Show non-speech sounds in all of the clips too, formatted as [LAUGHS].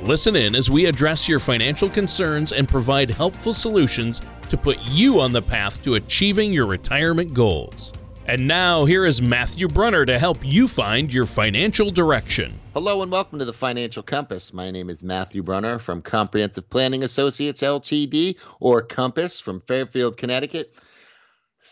Listen in as we address your financial concerns and provide helpful solutions to put you on the path to achieving your retirement goals. And now, here is Matthew Brunner to help you find your financial direction. Hello and welcome to the Financial Compass. My name is Matthew Brunner from Comprehensive Planning Associates LTD, or Compass from Fairfield, Connecticut.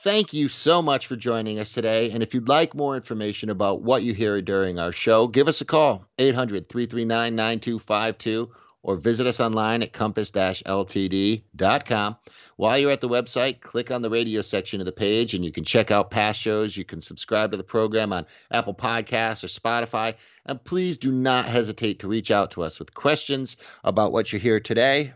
Thank you so much for joining us today. And if you'd like more information about what you hear during our show, give us a call, 800 339 9252 or visit us online at compass-ltd.com. While you're at the website, click on the radio section of the page and you can check out past shows. You can subscribe to the program on Apple Podcasts or Spotify. And please do not hesitate to reach out to us with questions about what you hear today,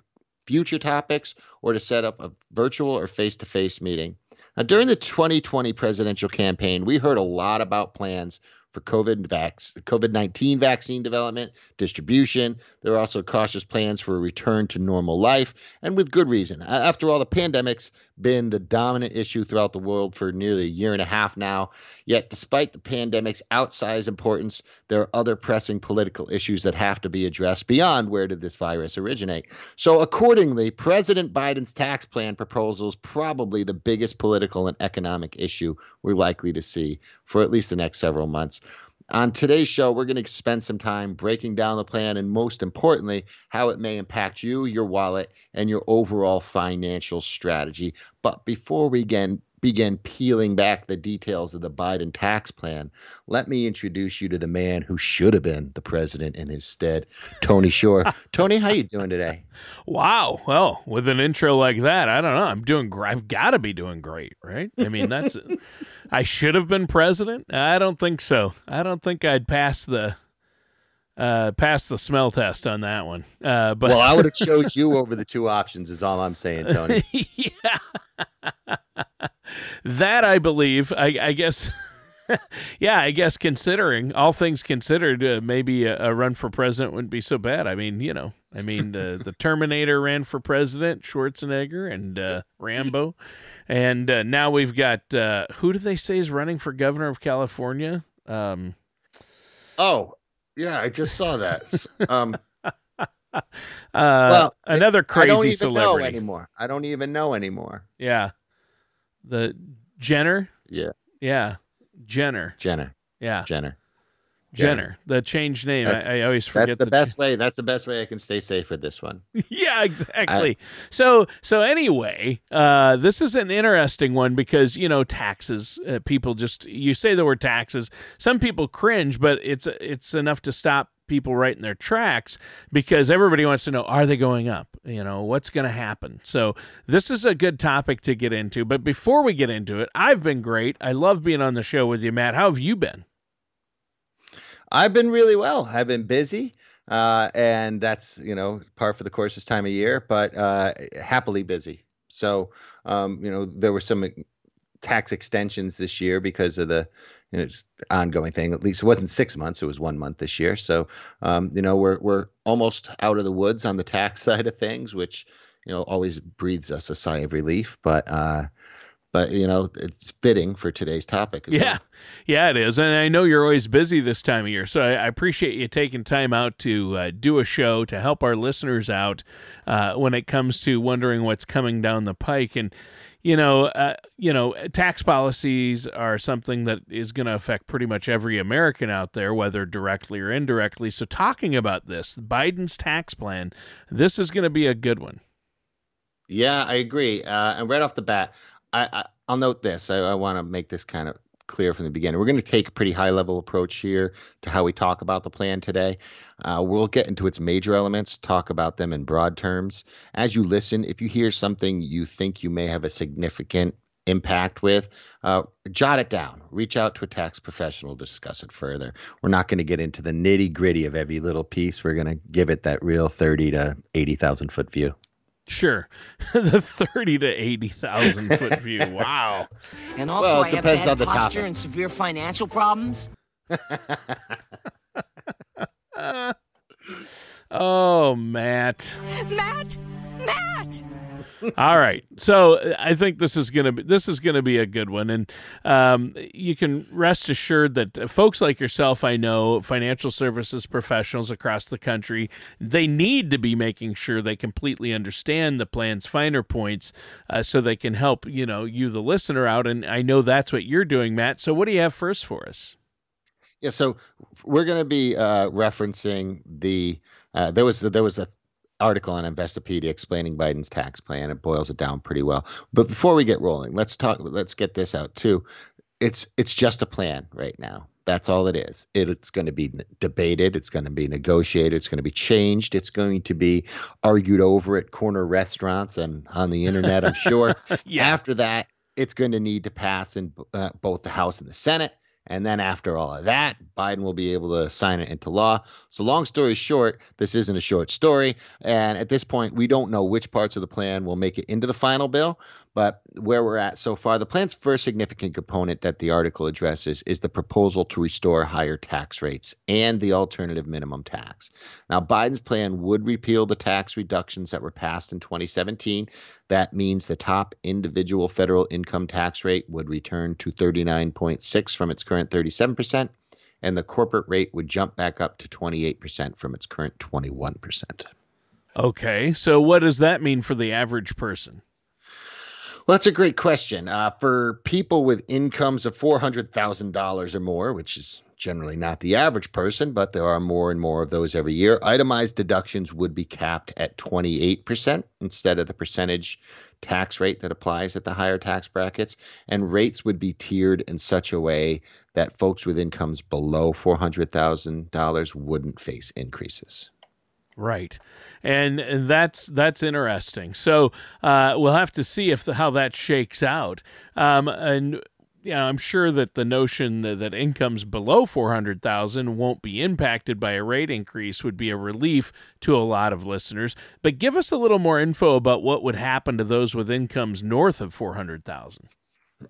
future topics, or to set up a virtual or face-to-face meeting. Now, during the 2020 presidential campaign, we heard a lot about plans for COVID vax, COVID-19 vaccine development, distribution. There are also cautious plans for a return to normal life, and with good reason. After all, the pandemic's been the dominant issue throughout the world for nearly a year and a half now. Yet, despite the pandemic's outsized importance, there are other pressing political issues that have to be addressed beyond where did this virus originate. So, accordingly, President Biden's tax plan proposal is probably the biggest political and economic issue we're likely to see for at least the next several months. On today's show, we're going to spend some time breaking down the plan and, most importantly, how it may impact you, your wallet, and your overall financial strategy. But before we begin, begin peeling back the details of the Biden tax plan, let me introduce you to the man who should have been the president in his stead, Tony Shore. [LAUGHS] Tony, how you doing today? Wow. Well, with an intro like that, I don't know. I'm doing great. I've got to be doing great, right? I mean, that's [LAUGHS] I should have been president. I don't think so. I don't think I'd pass the uh, pass the smell test on that one. Uh, but well, I would have chose [LAUGHS] you over the two options. Is all I'm saying, Tony. yeah [LAUGHS] that I believe. I, I guess. [LAUGHS] yeah, I guess considering all things considered, uh, maybe a, a, run for president wouldn't be so bad. I mean, you know, I mean, the the Terminator ran for president, Schwarzenegger and uh, Rambo, and uh, now we've got uh, who do they say is running for governor of California? Um, oh, yeah, I just saw that. Um, [LAUGHS] uh, well, another crazy I don't even celebrity know anymore. I don't even know anymore. Yeah, the Jenner. Yeah. Yeah. Jenner. Jenner. Yeah. Jenner. Jenner. The changed name. I, I, always forget. That's the, the best ch- way. That's the best way I can stay safe with this one. [LAUGHS] yeah, exactly. I, so so anyway, uh, this is an interesting one because you know taxes. Uh, people just you say the word taxes. Some people cringe, but it's it's enough to stop people right in their tracks because everybody wants to know are they going up? You know, what's going to happen? So, this is a good topic to get into. But before we get into it, I've been great. I love being on the show with you, Matt. How have you been? I've been really well. I've been busy. Uh, and that's, you know, par for the course this time of year, but uh, happily busy. So, um, you know, there were some tax extensions this year because of the know, it's ongoing thing. At least it wasn't six months; it was one month this year. So, um, you know, we're we're almost out of the woods on the tax [LAUGHS] side of things, which you know always breathes us a sigh of relief. But uh, but you know, it's fitting for today's topic. yeah, well. yeah, it is. And I know you're always busy this time of year, so I, I appreciate you taking time out to uh, do a show to help our listeners out uh, when it comes to wondering what's coming down the pike and you know, uh, you know, tax policies are something that is going to affect pretty much every American out there, whether directly or indirectly. So, talking about this, Biden's tax plan, this is going to be a good one. Yeah, I agree. Uh, and right off the bat, I, I will note this. I, I want to make this kind of clear from the beginning. We're going to take a pretty high level approach here to how we talk about the plan today. Uh, we'll get into its major elements, talk about them in broad terms. As you listen, if you hear something you think you may have a significant impact with, uh, jot it down. Reach out to a tax professional, discuss it further. We're not going to get into the nitty gritty of every little piece. We're going to give it that real 30 to 80,000 foot view. Sure, [LAUGHS] the thirty to eighty thousand foot view. [LAUGHS] Wow. And also, Well, it I have depends bad on the posture topic. and severe financial problems. [LAUGHS] Oh, Matt. Matt! Matt! All right, so I think this is gonna be this is gonna be a good one, and um, you can rest assured that uh, folks like yourself, I know, financial services professionals across the country, they need to be making sure they completely understand the plan's finer points, uh, so they can help you know you the listener out, and I know that's what you're doing, Matt. So what do you have first for us? Yeah, so we're to be uh, referencing the uh, there was there was a article on Investopedia explaining Biden's tax plan. It boils it down pretty well. But before we get rolling, let's talk. Let's get this out too. It's it's just a plan right now. That's all it is. It, it's going to be debated. It's going to be negotiated. It's going to be changed. It's going to be argued over at corner restaurants and on the internet. I'm sure. [LAUGHS] Yeah, After that, it's going to need to pass in uh, both the House and the Senate. And then after all of that, Biden will be able to sign it into law. So, long story short, this isn't a short story. And at this point, we don't know which parts of the plan will make it into the final bill. But where we're at so far, the plan's first significant component that the article addresses is the proposal to restore higher tax rates and the alternative minimum tax. Now, Biden's plan would repeal the tax reductions that were passed in 2017. That means the top individual federal income tax rate would return to 39.6 from its current 37%, and the corporate rate would jump back up to 28% from its current 21%. okay. So what does that mean for the average person? Well, that's a great question. Uh, for people with incomes of $400,000 or more, which is generally not the average person, but there are more and more of those every year, itemized deductions would be capped at 28% instead of the percentage tax rate that applies at the higher tax brackets. And rates would be tiered in such a way that folks with incomes below $400,000 wouldn't face increases. Right, and, and that's that's interesting. So uh, we'll have to see if the, how that shakes out. Um, and you know, I'm sure that the notion that, incomes below four hundred thousand won't be impacted by a rate increase would be a relief to a lot of listeners. But give us a little more info about what would happen to those with incomes north of four hundred thousand.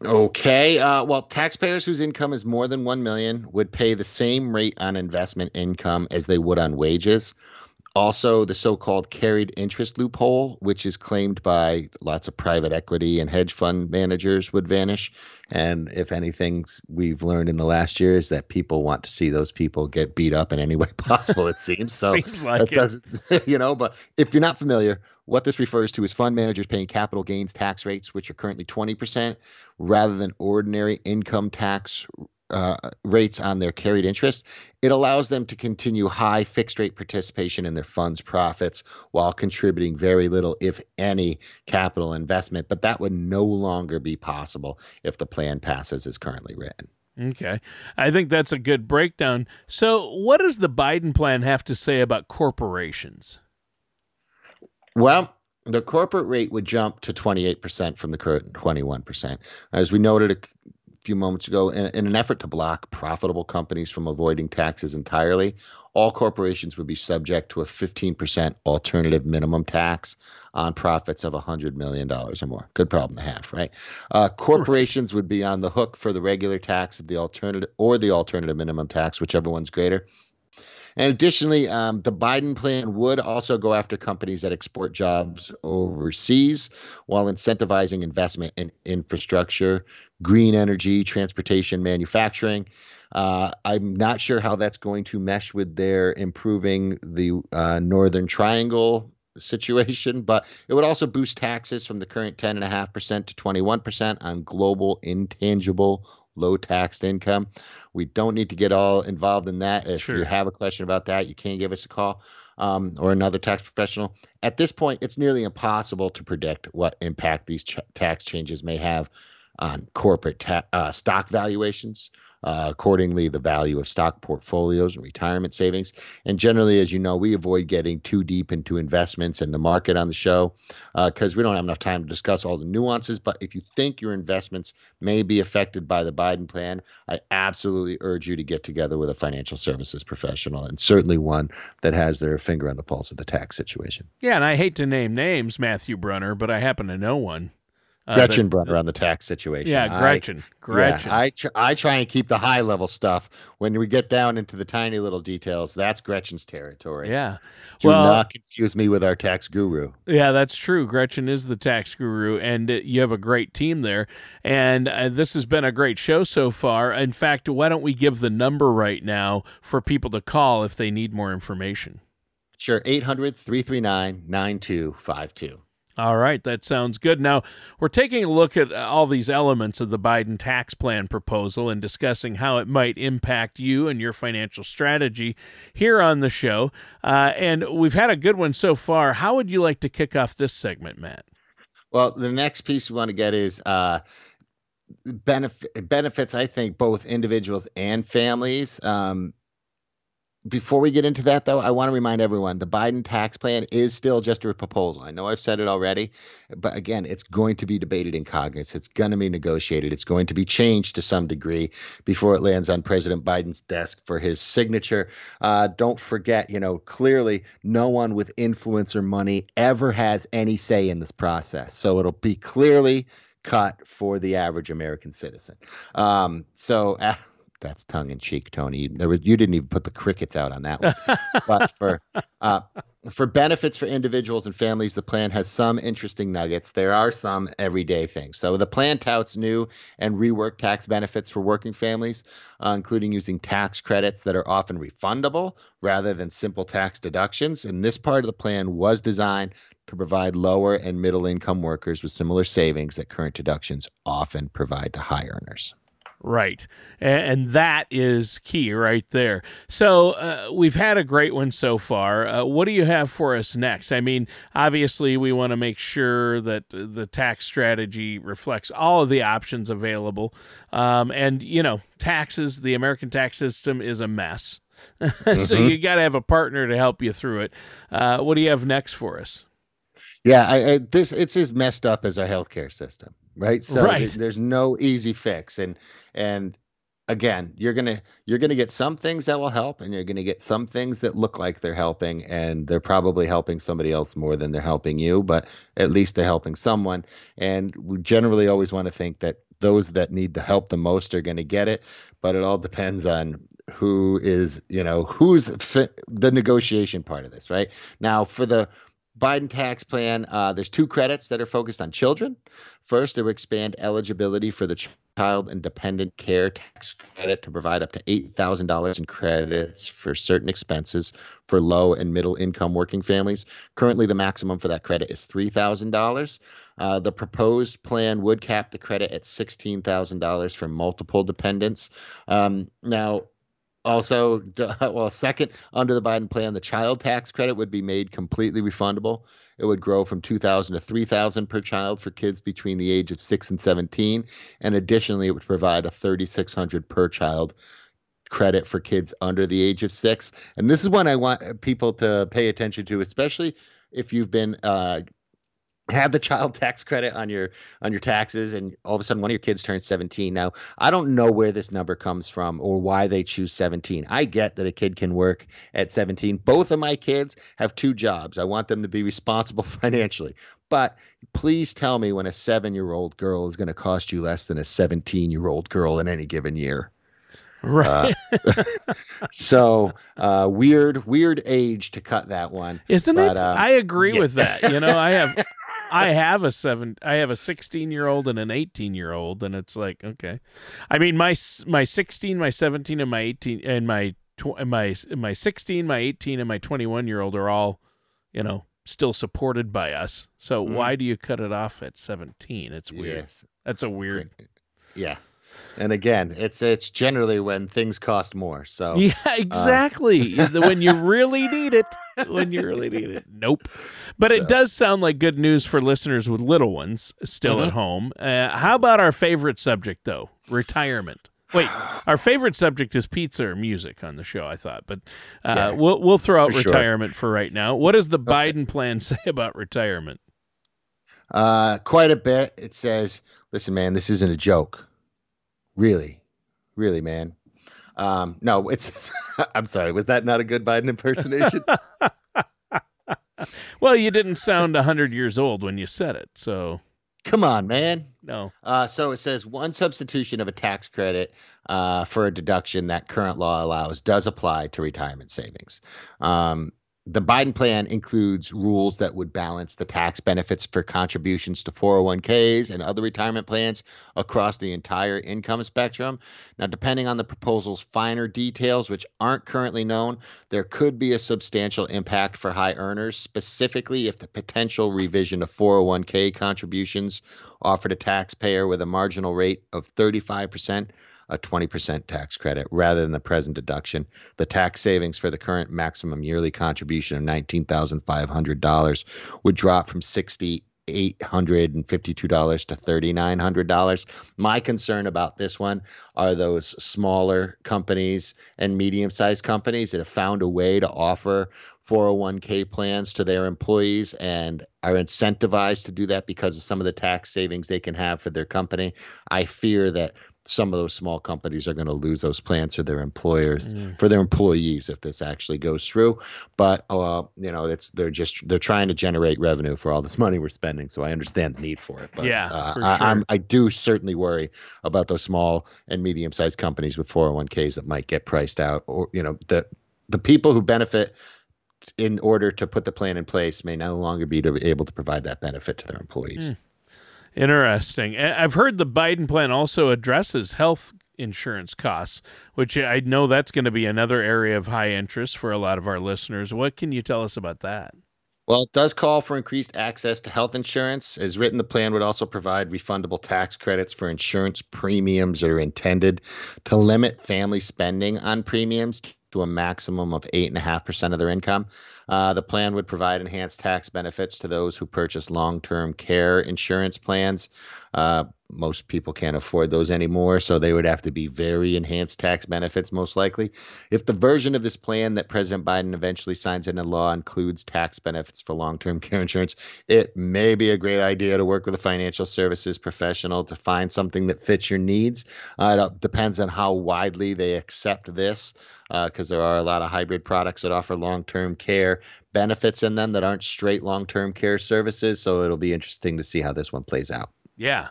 Okay. Uh, well, taxpayers whose income is more than one million would pay the same rate on investment income as they would on wages. Also, the so-called carried interest loophole, which is claimed by lots of private equity and hedge fund managers, would vanish. And if anything we've learned in the last year is that people want to see those people get beat up in any way [LAUGHS] possible. It seems so. Seems like it. doesn't, [LAUGHS] you know. But if you're not familiar, what this refers to is fund managers paying capital gains tax rates, which are currently 20%, rather than ordinary income tax uh, rates on their carried interest. It allows them to continue high fixed rate participation in their fund's profits while contributing very little, if any, capital investment. But that would no longer be possible if the plan passes as currently written. Okay. I think that's a good breakdown. So, what does the Biden plan have to say about corporations? Well, the corporate rate would jump to 28% from the current 21%. As we noted a few moments ago, in, in, an effort to block profitable companies from avoiding taxes entirely, all corporations would be subject to a 15% alternative minimum tax on profits of $100 million or more. Good problem to have, right? Uh, corporations would be on the hook for the regular tax of the alternative or the alternative minimum tax, whichever one's greater. And additionally, um, the Biden plan would also go after companies that export jobs overseas while incentivizing investment in infrastructure, green energy, transportation, manufacturing. Uh, I'm not sure how that's going to mesh with their improving the uh, Northern Triangle situation, but it would also boost taxes from the current 10.5% to 21% on global intangible low taxed income. We don't need to get all involved in that. If Sure. you have a question about that, you can give us a call um, or another tax professional. At this point, it's nearly impossible to predict what impact these ch- tax changes may have on corporate ta- uh, stock valuations. Uh, accordingly the value of stock portfolios and retirement savings. And generally, as you know, we avoid getting too deep into investments and the market on the show because uh, we don't have enough time to discuss all the nuances. But if you think your investments may be affected by the Biden plan, I absolutely urge you to get together with a financial services professional and certainly one that has their finger on the pulse of the tax situation. Yeah, and I hate to name names, Matthew Brunner, but I happen to know one. Uh, Gretchen that, Brunner on the tax situation. Yeah, Gretchen. I, Gretchen. Yeah, I tr- I try and keep the high level stuff. When we get down into the tiny little details, that's Gretchen's territory. Yeah. Do well, not confuse me with our tax guru. Yeah, that's true. Gretchen is the tax guru, and uh, you have a great team there. And uh, this has been a great show so far. In fact, why don't we give the number right now for people to call if they need more information? Sure, 800 339 9252. All right, that sounds good. Now, we're taking a look at all these elements of the Biden tax plan proposal and discussing how it might impact you and your financial strategy here on the show. Uh, and we've had a good one so far. How would you like to kick off this segment, Matt? Well, the next piece we want to get is uh, benefit, benefits, I think, both individuals and families. Um, before we get into that, though, I want to remind everyone the Biden tax plan is still just a proposal. I know I've said it already, but again, it's going to be debated in Congress. It's going to be negotiated. It's going to be changed to some degree before it lands on President Biden's desk for his signature. Uh, don't forget, you know, clearly no one with influence or money ever has any say in this process. So it'll be clearly cut for the average American citizen. Um, so. [LAUGHS] That's tongue in cheek, Tony. There was you didn't even put the crickets out on that one. [LAUGHS] but for uh, for benefits for individuals and families, the plan has some interesting nuggets. There are some everyday things. So the plan touts new and reworked tax benefits for working families, uh, including using tax credits that are often refundable rather than simple tax deductions. And this part of the plan was designed to provide lower and middle income workers with similar savings that current deductions often provide to high earners. Right. And that is key right there. So uh, we've had a great one so far. Uh, what do you have for us next? I mean, obviously, we want to make sure that the tax strategy reflects all of the options available. Um, and, you know, taxes, the American tax system is a mess. [LAUGHS] so mm-hmm. you got to have a partner to help you through it. Uh, what do you have next for us? Yeah, I, I, this it's as messed up as our healthcare system right? So right. There's, there's no easy fix, and and again, you're gonna you're gonna get some things that will help, and you're gonna get some things that look like they're helping, and they're probably helping somebody else more than they're helping you, but at least they're helping someone. And we generally always want to think that those that need the help the most are going to get it, but it all depends on who is you know who's fit, the negotiation part of this, right? Now for the Biden tax plan, uh, there's two credits that are focused on children. First, it will expand eligibility for the child and dependent care tax credit to provide up to $8,000 in credits for certain expenses for low and middle income working families. Currently, the maximum for that credit is $3,000. Uh, the proposed plan would cap the credit at $16,000 for multiple dependents. Um, now, also, [LAUGHS] well, second, under the Biden plan, the child tax credit would be made completely refundable. It would grow from 2000 to 3000 per child for kids between the age of 6 and 17, and additionally it would provide a 3600 per child credit for kids under the age of 6. And this is one I want people to pay attention to, especially if you've been uh, have the child [LAUGHS] tax credit on your on your taxes and all of a sudden one of your kids turns 17 now i don't know where this number comes from or why they choose 17 i get that a kid can work at 17 both of my kids have two jobs i want them to be responsible [LAUGHS] financially but please tell me when a 7 year old girl is going to cost you less than a 17 year old girl in any given year Right. Uh, [LAUGHS] so uh, weird, weird age to cut that one, isn't but, it? Uh, I agree yeah. with that. You know, I have I have a seven. I have a sixteen year old and an eighteen year old, and it's like okay. I mean, my my sixteen, my seventeen, and my eighteen, and my tw- my my sixteen, my eighteen, and my twenty one year old are all, you know, still supported by us. So mm-hmm. why do you cut it off at seventeen? It's weird. Yes. That's a weird. Yeah. And again, it's it's generally when things cost more. So [LAUGHS] yeah, uh, exactly. Uh, when you really need it, when you really need it. Nope. But so. it does sound like good news for listeners with little ones still mm-hmm. at home. Uh, how about our favorite subject though, retirement? Wait, our favorite subject is pizza or music on the show. I thought, but uh, Yeah, we'll we'll throw out for sure. retirement for right now. What does the Biden plan [LAUGHS] say about retirement? Uh, quite a bit. It says, "Listen, man, this isn't a joke. Really, really, man." Um, no, it's. [LAUGHS] I'm sorry. Was that not a good Biden impersonation? [LAUGHS] Well, you didn't sound hundred years old when you said it, so Come on, man. no. Uh, so it says one substitution of a tax credit uh, for a deduction that current law allows does apply to retirement savings. Um, the Biden plan includes rules that would balance the tax benefits for contributions to 401ks and other retirement plans across the entire income spectrum. Now, depending on the proposal's finer details, which aren't currently known, there could be a substantial impact for high earners, specifically if the potential revision of 401k contributions offered a taxpayer with a marginal rate of 35%, a 20% tax credit rather than the present deduction. The tax savings for the current maximum yearly contribution of $19,500 would drop from 60 $852 to $3,900. My concern about this one are those smaller companies and medium sized companies that have found a way to offer 401k plans to their employees and are incentivized to do that because of some of the tax savings they can have for their company. I fear that some of those small companies are going to lose those plans for their employers Mm. for their employees if this actually goes through but uh, you know it's they're just they're trying to generate revenue for all this money we're spending so i understand the need for it but Yeah, uh, for I, I'm. I do certainly worry about those small and medium sized companies with 401ks that might get priced out or you know the the people who benefit in order to put the plan in place may no longer be to, able to provide that benefit to their employees. Mm. Interesting. I've heard the Biden plan also addresses health insurance costs, which I know that's going to be another area of high interest for a lot of our listeners. What can you tell us about that? Well, it does call for increased access to health insurance. As written, the plan would also provide refundable tax credits for insurance premiums that are intended to limit family spending on premiums to a maximum of 8.5% of their income. Uh, the plan would provide enhanced tax benefits to those who purchase long term care insurance plans. Uh, most people can't afford those anymore, so they would have to be very enhanced tax benefits, most likely. If the version of this plan that President Biden eventually signs into law includes tax benefits for long term [LAUGHS] care insurance, it may be a great idea to work with a financial services professional to find something that fits your needs. Uh, it depends on how widely they accept this, because there are a lot of hybrid products that offer long term care benefits in them that aren't straight long term care services. So it'll be interesting to see how this one plays out. Yeah.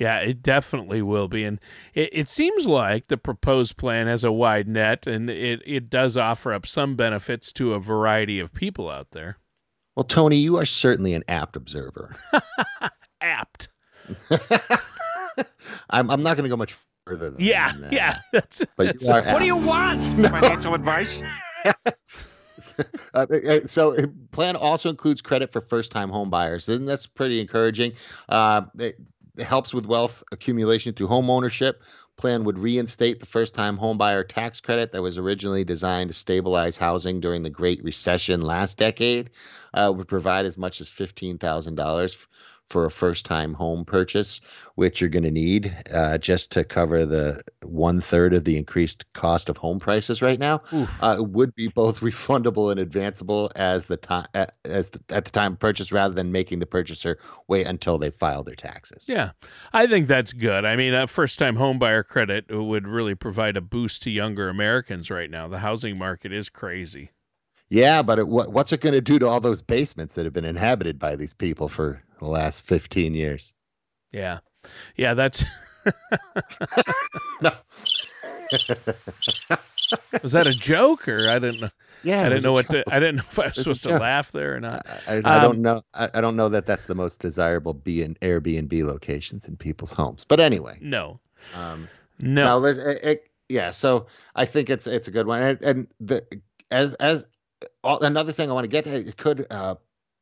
Yeah, it definitely will be. And it, it seems like the proposed plan has a wide net and it, it does offer up some benefits to a variety of people out there. Well, Tony, you are certainly an apt observer. [LAUGHS] Apt. [LAUGHS] I'm, I'm not going to go much further than Yeah. that. Yeah. [LAUGHS] That's, But that's you are What do you want? Financial advice? Uh, uh, so plan also includes credit for first-time home buyers and that's pretty encouraging uh, it, helps with wealth accumulation through home ownership. Plan would reinstate the first-time home buyer tax credit that was originally designed to stabilize housing during the great recession last decade uh, would provide as much as $15000 for a first-time home purchase which you're going to need uh, just to cover the one-third of the increased cost of home prices right now uh, would be both [LAUGHS] refundable and advanceable as the time as the, at the time of purchase, rather than making the purchaser wait until they file their taxes. Yeah, I think that's good. I mean, a first time home buyer credit would really provide a boost to younger Americans right now. The housing market is crazy. yeah, but it, what, what's it going to do to all those basements that have been inhabited by these people for the last fifteen years? Yeah. Yeah, that's. [LAUGHS] [LAUGHS] No. [LAUGHS] Was that a joke or I didn't know? Yeah, I didn't know what joke. to. I didn't know if I was It was a supposed to laugh there or not. I, I, I don't Um, know. I, I don't know that that's the most desirable B and Airbnb locations in people's homes. But anyway, No, um, no. It, it, yeah. So I think it's it's a good one, and, and the as as all, another thing I want to get to, it could uh,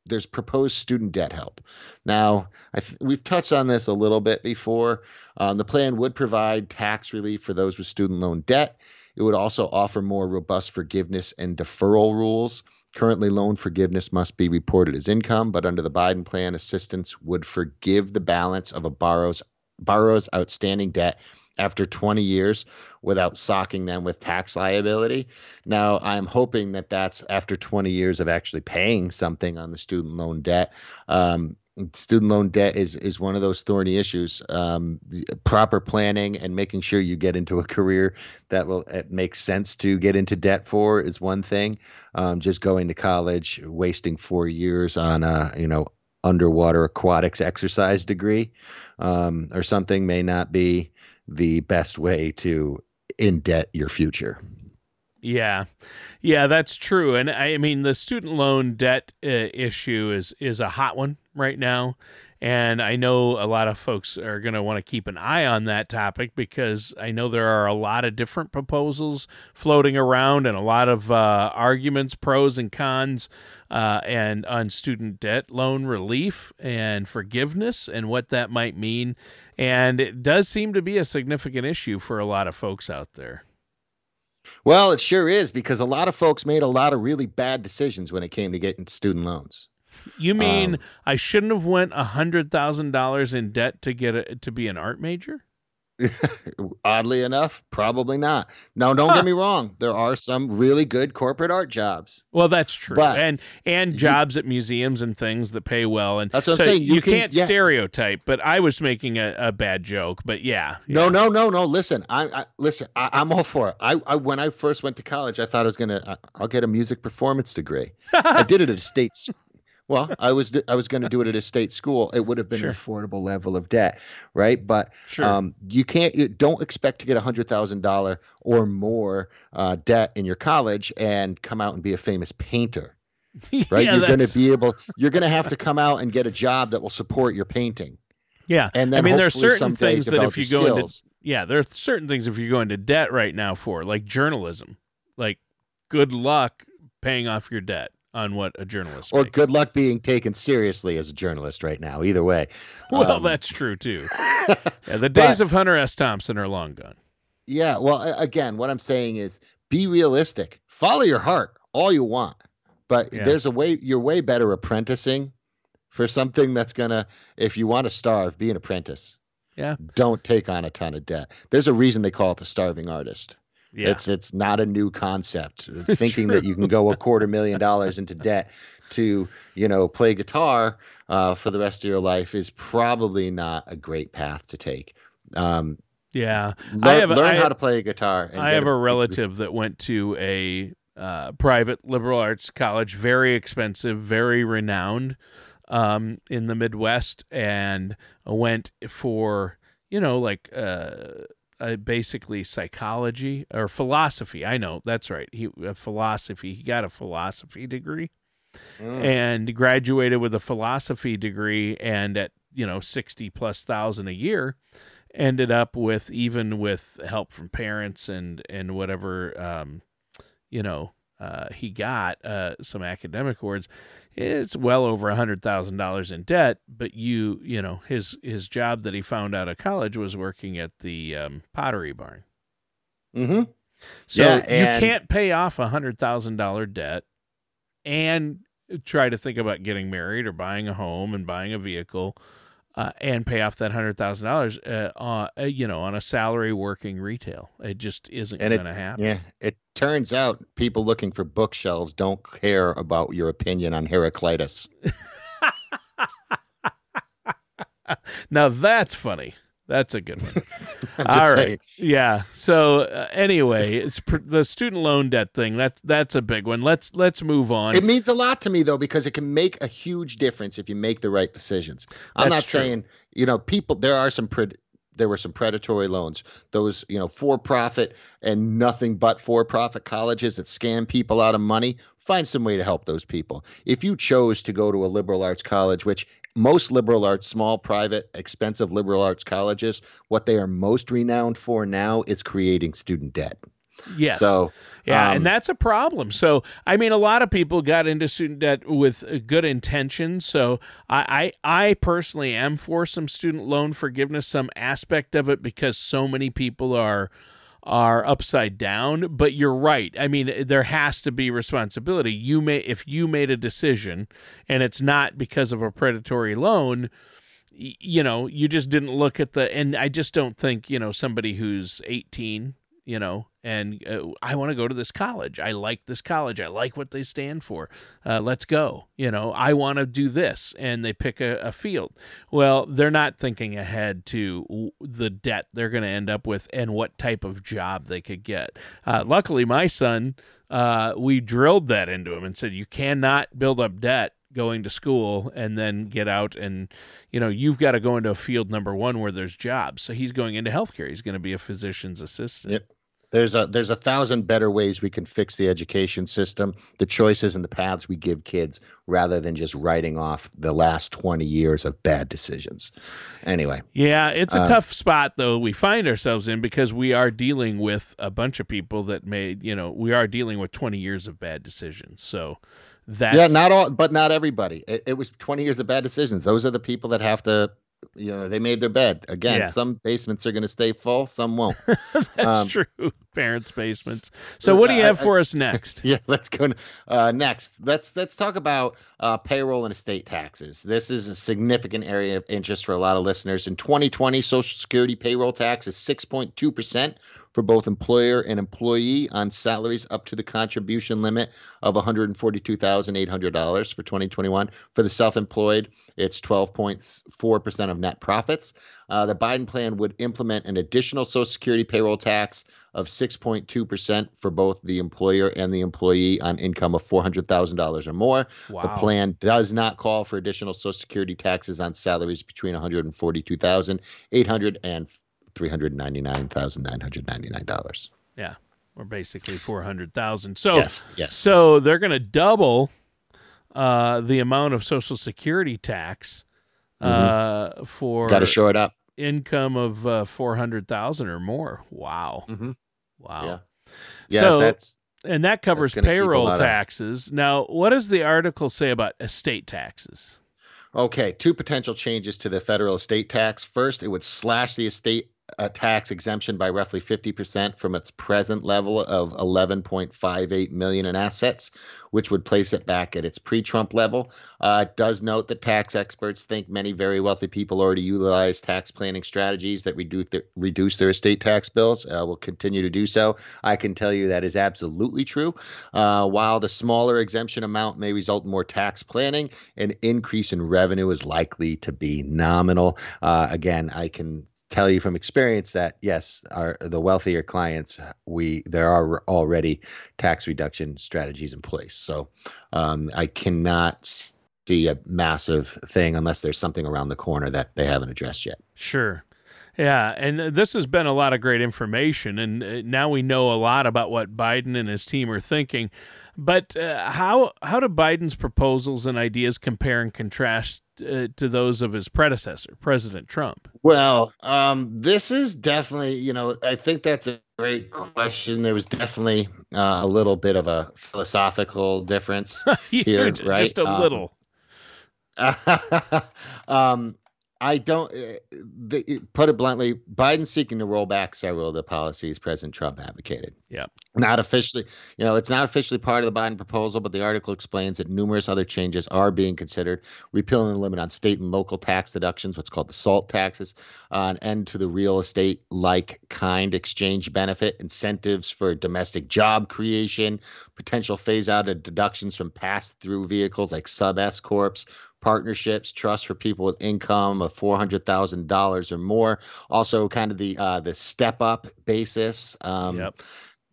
there's proposed student debt help. Now th- we've touched on this a little bit before. Um, the plan would provide tax relief for those with student loan debt. It would also offer more robust forgiveness and deferral rules. Currently, loan forgiveness must be reported as income, but under the Biden plan, assistance would forgive the balance of a borrower's borrower's outstanding debt after 20 years without socking them with tax liability. Now, I'm hoping that that's after 20 years of actually paying something on the student loan debt. Um, student loan debt is is one of those thorny issues. Um, proper planning and making sure you get into a career that will it makes sense to get into debt for is one thing. Um, just going to college, wasting four years on a you know underwater aquatics exercise degree um, or something may not be the best way to indebt your future. Yeah, yeah, that's true. And I mean, the student loan debt uh, issue is is a hot one right now. And I know a lot of folks are going to want to keep an eye on that topic because I know there are a lot of different proposals floating around and a lot of uh, arguments, pros and cons, uh, and on student debt loan relief and forgiveness and what that might mean. And it does seem to be a significant issue for a lot of folks out there. Well, it sure is because a lot of folks made a lot of really bad decisions when it came to getting student loans. You mean um, I shouldn't have went a hundred thousand dollars in debt to get a, to be an art major? [LAUGHS] Oddly enough, probably not. Now, don't huh. get me wrong. There are some really good corporate art jobs. Well, that's true, but and and you, jobs at museums and things that pay well. And that's what so I'm saying. You, you can, not yeah. stereotype, but I was making a, a, bad joke. But yeah, yeah. no, no, no, no. Listen, I, I listen. I, am all for it. I, I when I first went to college, I thought I was gonna. I'll get a music performance degree. I did it at a state [LAUGHS] well, I was I was going to do it at a state school. It would have been sure. an affordable level of debt, right? But sure. um, you can't. You don't expect to get a hundred thousand dollar or more uh, debt in your college and come out and be a famous painter, [LAUGHS] right? yeah, you're going to be able. You're going to have to come out and get a job that will support your painting. Yeah, and then I mean, there are certain things that if you go skills. into yeah, there are certain things if you go into debt right now for like journalism, like good luck paying off your debt on what a journalist or makes. good luck being taken seriously as a journalist right now either way. [LAUGHS] Well um, that's true too. [LAUGHS] Yeah, the days but, of hunter s. Thompson are long gone. Yeah well again what i'm saying is be realistic. Follow your heart all you want but yeah. there's a way you're way better apprenticing for something that's gonna if you want to starve be an apprentice. Yeah. Don't take on a ton of debt. There's a reason they call it the starving artist yeah. It's it's not a new concept. [LAUGHS] Thinking that you can go a quarter million dollars into debt to you know play guitar uh, for the rest of your life is probably not a great path to take. Um, yeah, learn, I have, learn I how to play a guitar. I have a, a [LAUGHS] relative that went to a uh, private liberal arts college, very expensive, very renowned um, in the Midwest, and went for you know like. Uh, uh, basically psychology or philosophy. I know that's right. He philosophy. He got a philosophy degree mm. and graduated with a philosophy degree. And at you know sixty plus thousand a year, ended up with even with help from parents and and whatever um, you know uh, he got uh, some academic awards it's well over a hundred thousand dollars in debt. But you, you know, his his job that he found out of college was working at the um, Pottery Barn. Mm-hmm. So yeah, and... you can't pay off a hundred thousand dollar debt and try to think about getting married or buying a home and buying a vehicle uh, and pay off that hundred thousand uh, dollars, uh, you know, on a salary working retail. It just isn't going to happen. Yeah, it turns out people looking for bookshelves don't care about your opinion on Heraclitus. [LAUGHS] now that's funny. That's a good one. [LAUGHS] All right. Saying. Yeah. So uh, anyway, it's pr- the student loan debt thing. That's that's a big one. Let's let's move on. It means a lot to me though because it can make a huge difference if you make the right decisions. I'm that's not true. saying you know people. There are some pre- there were some predatory loans. Those you know for profit and nothing but for profit colleges that scam people out of money. Find some way to help those people. If you chose to go to a liberal arts college, which most liberal arts, small, private, expensive liberal arts colleges, what they are most renowned for now is creating student debt. Yes. So, yeah, um, and that's a problem. So, I mean, a lot of people got into student debt with good intentions. So, I, I, I personally am for some student loan forgiveness, some aspect of it, because so many people are are upside down but you're right i mean there has to be responsibility you may if you made a decision and it's not because of a predatory loan you know, you just didn't look at the, and I just don't think, you know, somebody who's 18, you know, and uh, I want to go to this college. I like this college. I like what they stand for. Uh, let's go. You know, I want to do this. And they pick a, a field. Well, they're not thinking ahead to the debt they're going to end up with and what type of job they could get. Uh, luckily, my son, uh, we drilled that into him and said, you cannot build up debt going to school and then get out and you know you've got to go into a field number one where there's jobs so he's going into healthcare he's going to be a physician's assistant yep there's a there's a thousand better ways we can fix the education system, the choices and the paths we give kids, rather than just writing off the last 20 years of bad decisions. Anyway. Yeah, it's a uh, tough spot though we find ourselves in because we are dealing with a bunch of people that made, you know, we are dealing with 20 years of bad decisions. So that's Yeah, not all but not everybody. It, it was 20 years of bad decisions. Those are the people that have to you know they made their bed. Again yeah. some basements are going to stay full some won't. [LAUGHS] That's um, true parents basements. So what do you have for us next? [LAUGHS] Yeah let's go uh, next. Let's let's talk about uh, payroll and estate taxes. This is a significant area of interest for a lot of listeners. In 2020 social security payroll tax is 6.2% for both employer and employee on salaries up to the contribution limit of $142,800 for 2021. For the self employed, it's 12.4% of net profits. Uh, the Biden plan would implement an additional Social Security payroll tax of 6.2% for both the employer and the employee on income of $400,000 or more. Wow. The plan does not call for additional Social Security taxes on salaries between $142,800 and $399,999. Yeah. Or basically 400,000. So yes, yes. So they're going to double uh, the amount of social security tax uh, mm-hmm. for Got to show it up. Income of uh, 400,000 or more. Wow. Mm-hmm. Wow. Yeah. Yeah, so, that's and that covers payroll taxes. Of... Now, what does the article say about estate taxes? Okay, two potential changes to the federal estate tax. First, it would slash the estate a tax exemption by roughly 50% from its present level of 11.58 million in assets, which would place it back at its pre-Trump level. Uh, does note that tax experts think many very wealthy people already utilize tax planning strategies that reduce their, reduce their estate tax bills. Uh, will continue to do so. I can tell you that is absolutely true. Uh, while the smaller exemption amount may result in more tax planning, an increase in revenue is likely to be nominal. Uh, again, I can tell you from experience that yes, our the wealthier clients, we there are already tax reduction strategies in place. So um, I cannot see a massive thing unless there's something around the corner that they haven't addressed yet. Sure. Yeah, and this has been a lot of great information, and uh, now we know a lot about what Biden and his team are thinking. But uh, how how do Biden's proposals and ideas compare and contrast uh, to those of his predecessor, President Trump? Well, um, this is definitely, you know, I think that's a great question. There was definitely uh, a little bit of a philosophical difference [LAUGHS] here, right? Just a um, little. [LAUGHS] um, I don't. Uh, put it bluntly, Biden's seeking to roll back several of the policies President Trump advocated. Yeah. Not officially, you know, it's not officially part of the Biden proposal, but the article explains that numerous other changes are being considered. Repealing the limit on state and local tax deductions, what's called the SALT taxes, uh, an end to the real estate like kind exchange benefit, incentives for domestic job creation, potential phase out of deductions from pass through vehicles like sub S corps, partnerships, trust for people with income of four hundred thousand dollars or more. Also, kind of the uh, the step up basis. Um, yep.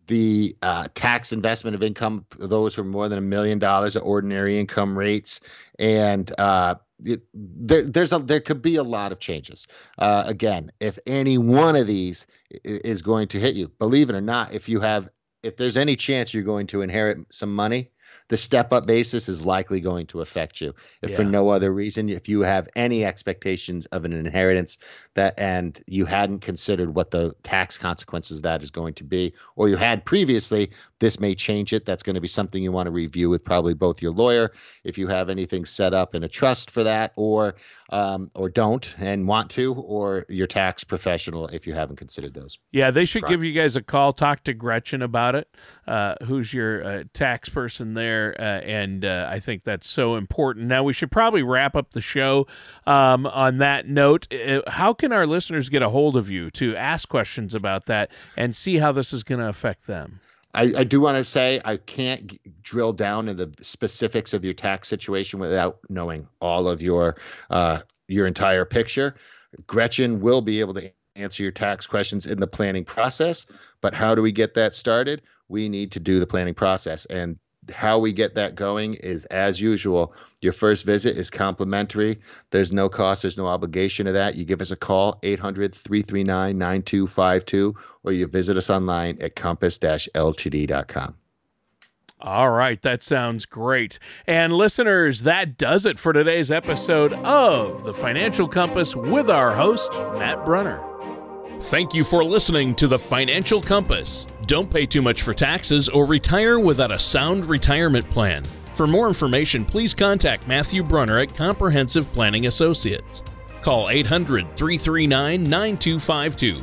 The uh, tax investment of income, those who are more than a million dollars at ordinary income rates, and uh, it, there, there's a there could be a lot of changes. Uh, again, if any one of these is going to hit you, believe it or not, if you have if there's any chance you're going to inherit some money, the step up basis is likely going to affect you. If yeah. for no other reason, if you have any expectations of an inheritance that and you hadn't considered what the tax consequences of that is going to be, or you had previously, This may change it. That's going to be something you want to review with probably both your lawyer if you have anything set up in a trust for that, or um, or don't and want to, or your tax professional if you haven't considered those. Yeah, they should give you guys a call. Talk to Gretchen about it, uh, who's your uh, tax person there, uh, and uh, I think that's so important. Now we should probably wrap up the show um, on that note. How can our listeners get a hold of you to ask questions about that and see how this is going to affect them? I, I do want to say I can't g- drill down into the specifics of your tax situation without knowing all of your uh, your entire picture. Gretchen will be able to answer your tax questions in the planning process, but how do we get that started? We need to do the planning process, and how we get that going is as usual. Your first visit is complimentary. There's no cost, there's no obligation to that. You give us a call, 800 339 9252, or you visit us online at compass ltd.com. All right, that sounds great. And listeners, that does it for today's episode of The Financial Compass with our host, Matt Brunner. Thank you for listening to The Financial Compass. Don't pay too much for taxes or retire without a sound retirement plan. For more information, please contact Matthew Brunner at Comprehensive Planning Associates. Call 800 339 9252